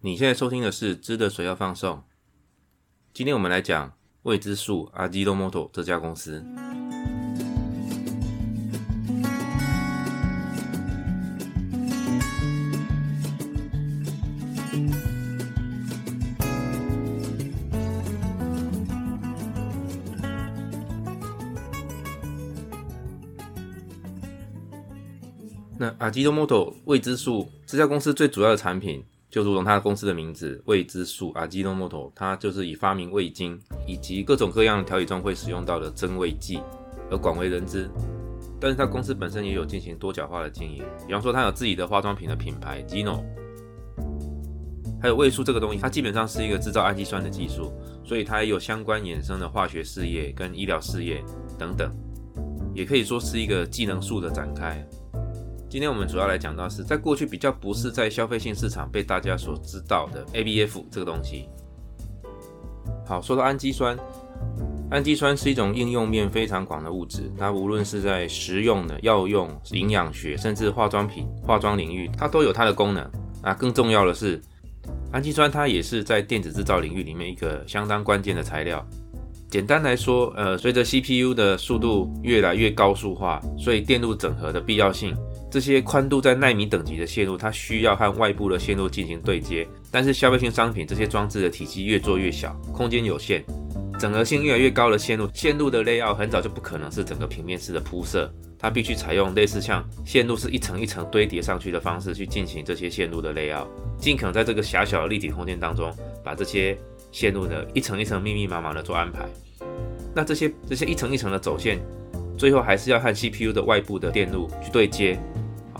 你现在收听的是《知的水要放送》，今天我们来讲未知数阿基多摩托这家公司。那阿基多摩托未知数这家公司最主要的产品。就如同他公司的名字“未知数”啊基诺莫 o m 他就是以发明味精以及各种各样的调理中会使用到的增味剂而广为人知。但是他公司本身也有进行多角化的经营，比方说他有自己的化妆品的品牌 Gino，还有味素这个东西，它基本上是一个制造氨基酸的技术，所以它也有相关衍生的化学事业跟医疗事业等等，也可以说是一个技能树的展开。今天我们主要来讲到是在过去比较不是在消费性市场被大家所知道的 ABF 这个东西。好，说到氨基酸，氨基酸是一种应用面非常广的物质，它无论是在食用的、药用、营养学，甚至化妆品、化妆领域，它都有它的功能。那更重要的是，氨基酸它也是在电子制造领域里面一个相当关键的材料。简单来说，呃，随着 CPU 的速度越来越高速化，所以电路整合的必要性。这些宽度在纳米等级的线路，它需要和外部的线路进行对接。但是消费性商品这些装置的体积越做越小，空间有限，整合性越来越高的线路，线路的 layout 很早就不可能是整个平面式的铺设，它必须采用类似像线路是一层一层堆叠上去的方式去进行这些线路的 layout，尽可能在这个狭小的立体空间当中，把这些线路的一层一层密密麻麻的做安排。那这些这些一层一层的走线，最后还是要和 CPU 的外部的电路去对接。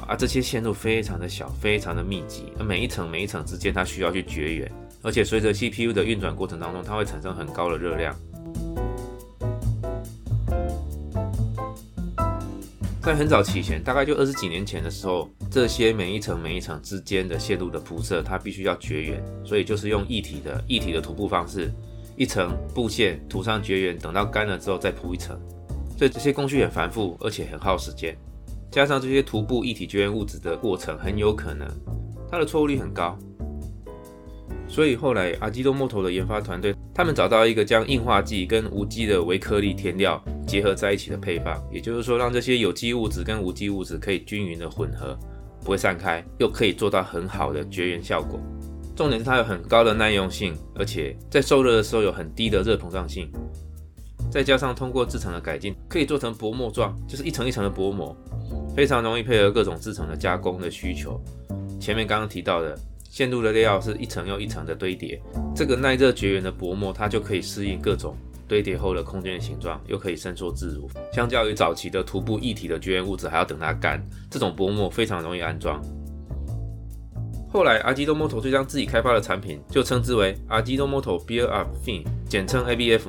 啊，这些线路非常的小，非常的密集，每一层每一层之间它需要去绝缘，而且随着 CPU 的运转过程当中，它会产生很高的热量。在很早期前，大概就二十几年前的时候，这些每一层每一层之间的线路的铺设，它必须要绝缘，所以就是用一体的、一体的涂布方式，一层布线涂上绝缘，等到干了之后再铺一层，所以这些工序很繁复，而且很耗时间。加上这些涂布一体绝缘物质的过程，很有可能它的错误率很高。所以后来阿基多莫头的研发团队，他们找到一个将硬化剂跟无机的微颗粒填料结合在一起的配方，也就是说，让这些有机物质跟无机物质可以均匀的混合，不会散开，又可以做到很好的绝缘效果。重点是它有很高的耐用性，而且在受热的时候有很低的热膨胀性。再加上通过制成的改进，可以做成薄膜状，就是一层一层的薄膜。非常容易配合各种制成的加工的需求。前面刚刚提到的线路的料是一层又一层的堆叠，这个耐热绝缘的薄膜，它就可以适应各种堆叠后的空间形状，又可以伸缩自如。相较于早期的涂布一体的绝缘物质，还要等它干，这种薄膜非常容易安装。后来，阿基多摩托就将自己开发的产品就称之为阿基多摩托 build up f i n 简称 ABF。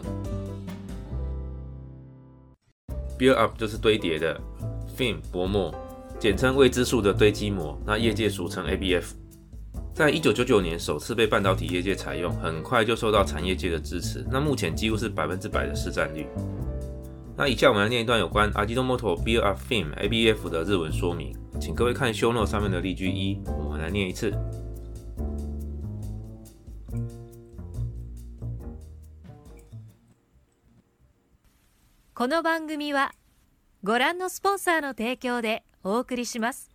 build up 就是堆叠的。f i m 薄膜，简称未知数的堆积膜，那业界俗称 ABF，在一九九九年首次被半导体业界采用，很快就受到产业界的支持。那目前几乎是百分之百的市占率。那以下我们来念一段有关 a i t o m o t i B R f i m A B F 的日文说明，请各位看修诺上面的例句一，我们来念一次。この番組はご覧のスポンサーの提供でお送りします。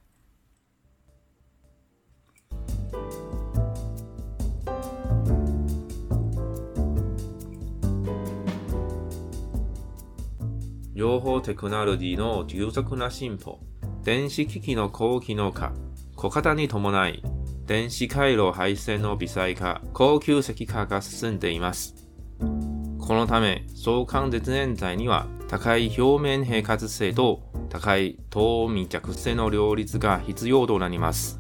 情報テクノロジーの急速な進歩、電子機器の高機能化、小型に伴い、電子回路配線の微細化、高級石化が進んでいます。このため、相関絶縁材には高い表面平滑性と高い透明着性の両立が必要となります。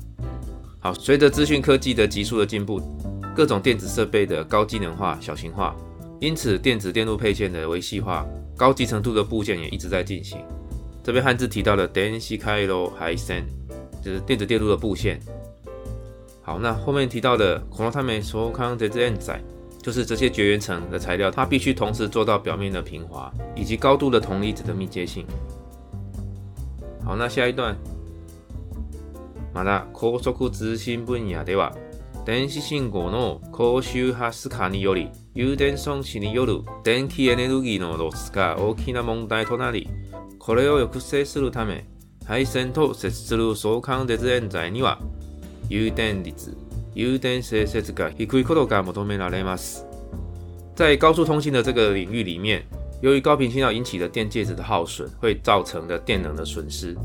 好，随着资讯科技的急速的进步，各种电子设备的高技能化、小型化，因此电子电路配件的维系化、高级程度的部件也一直在进行。这边汉字提到的 densi kai h i sen，就是电子电路的布线。好，那后面提到的 k o n o m e s h o k a n de zen i 就是这些绝缘层的材料，它必须同时做到表面的平滑以及高度的铜离子的密接性。好，那下一段。また、高速通信分野では、電子信号の高周波数化により、有電損失による電気エネルギーのロスが大きな問題となり、これを抑制するため、配線と接する相関絶縁材には、有電率、由于电磁辐射的，以及空调的，我都没拿来在高速通信的这个领域里面，由于高频信号引起的电介质的耗损，会造成的电能的损失，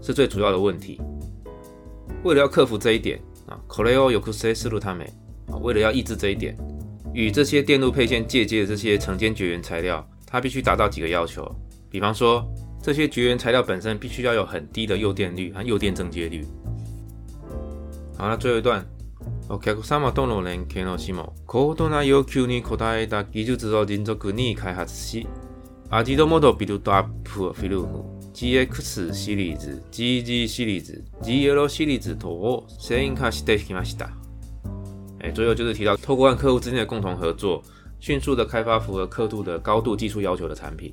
是最主要的问题。为了要克服这一点啊，Koreo y o k o s u 啊，为了要抑制这一点，与这些电路配线借接的这些层间绝缘材料，它必须达到几个要求。比方说，这些绝缘材料本身必须要有很低的诱电率和诱电正接率。好，那最后一段。お客様との連携の字も高度な要求に応えた技術を迅速に開発し、味の素ビルドアップフィルム、GX シリーズ、GG シリーズ、GL シリーズ等を先行化してきました。え、最后就是提到透过和客户之间的共同合作，迅速的开发符合客户的高度技术要求的产品。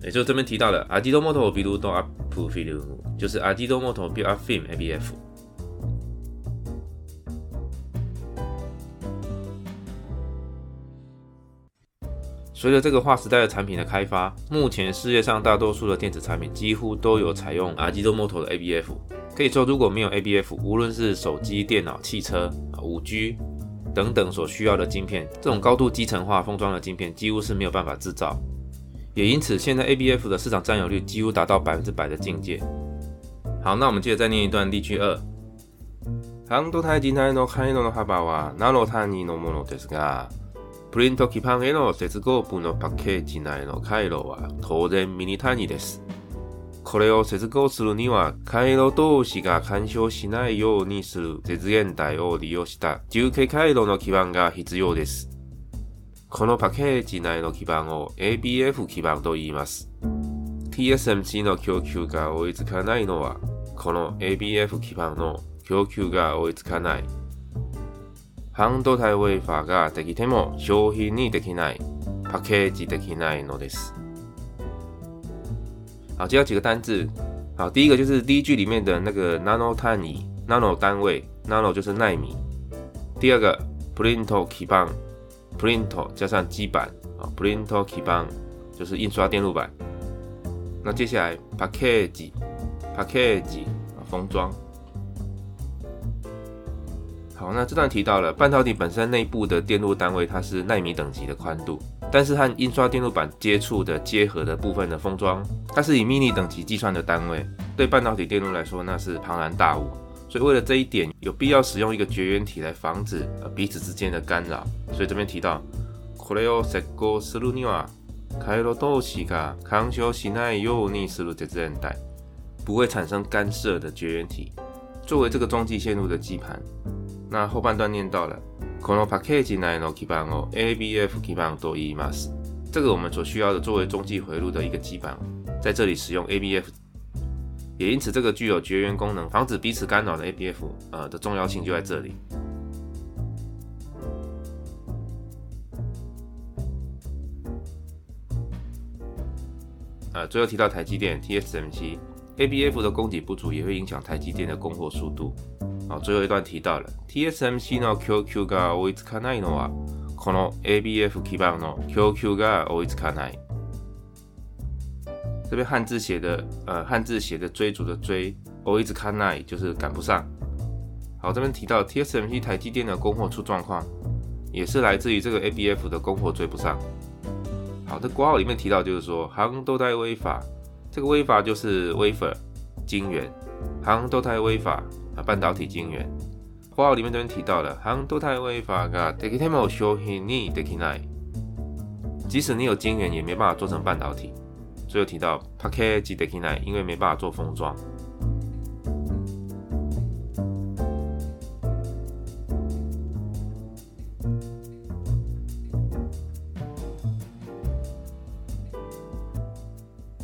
也就这边提到了 a d i d o m o t o b i l d u p f i l m 就是 a d i d o m o t o b i l d u p f i l m ABF。随着这个划时代的产品的开发，目前世界上大多数的电子产品几乎都有采用 Rajio Motto 的 ABF。可以说，如果没有 ABF，无论是手机、电脑、汽车、五 G 等等所需要的晶片，这种高度集成化封装的晶片几乎是没有办法制造。也因此，现在 ABF 的市场占有率几乎达到百分之百的境界。好，那我们接着再念一段例句二。ハンドマイク内のカイロの幅は長さ単位のものですが。プリント基板への接合部のパッケージ内の回路は当然ミニ単位です。これを接合するには回路同士が干渉しないようにする絶縁体を利用した重計回路の基板が必要です。このパッケージ内の基板を ABF 基板と言います。TSMC の供給が追いつかないのは、この ABF 基板の供給が追いつかない半導体ウェイファーができても商品にできない、パッケージできないのです。好，介绍几个单字。好，第一个就是第一句里面的那个 nano 碳乙，nano 单位，nano 就是纳米。第二个 printo k i b p r i n t o 加上基板啊，printo k i b 就是印刷电路板。那接下来 package，package 啊，封装。好，那这段提到了半导体本身内部的电路单位，它是纳米等级的宽度，但是和印刷电路板接触的接合的部分的封装，它是以 mini 等级计算的单位。对半导体电路来说，那是庞然大物，所以为了这一点，有必要使用一个绝缘体来防止彼此之间的干扰。所以这边提到，不会产生干涉的绝缘体，作为这个中继线路的基盘。那后半段念到了，このパッケージ内の基板を ABF 基板多います。这个我们所需要的作为中继回路的一个基板，在这里使用 ABF，也因此这个具有绝缘功能、防止彼此干扰的 ABF，呃的重要性就在这里。呃，最后提到台积电 TSMC，ABF 的供给不足也会影响台积电的供货速度。好，最后一段提到了 TSMC 的供 a n 不追上，这边汉字写的呃汉字写的追逐的追，n 不追上就是赶不上。好，这边提到 TSMC 台积电的供货出状况，也是来自于这个 ABF 的供货追不上。好，这括号里面提到就是说行都台微法，这个微法就是 wafer 金圆，行都台微法。啊，半导体晶圆。括号里面这边提到了，很多太违法噶 t e k h t e m o g y show he n i e d e c h n o l 即使你有晶圆，也没办法做成半导体。最后提到 package t e c h n o l o 因为没办法做封装。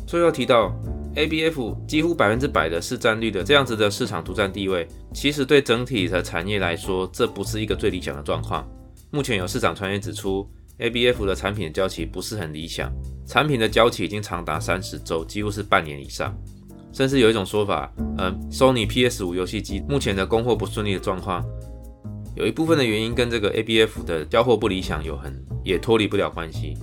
最后提到。ABF 几乎百分之百的市占率的这样子的市场独占地位，其实对整体的产业来说，这不是一个最理想的状况。目前有市场传言指出，ABF 的产品交期不是很理想，产品的交期已经长达三十周，几乎是半年以上。甚至有一种说法，呃，n y PS 五游戏机目前的供货不顺利的状况，有一部分的原因跟这个 ABF 的交货不理想有很也脱离不了关系。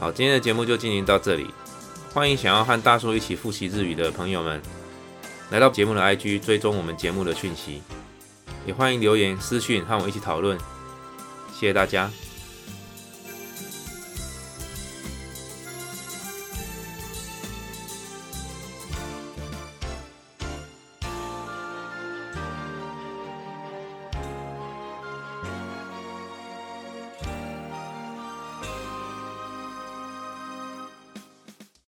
好，今天的节目就进行到这里。欢迎想要和大叔一起复习日语的朋友们，来到节目的 IG 追踪我们节目的讯息，也欢迎留言私讯和我一起讨论。谢谢大家。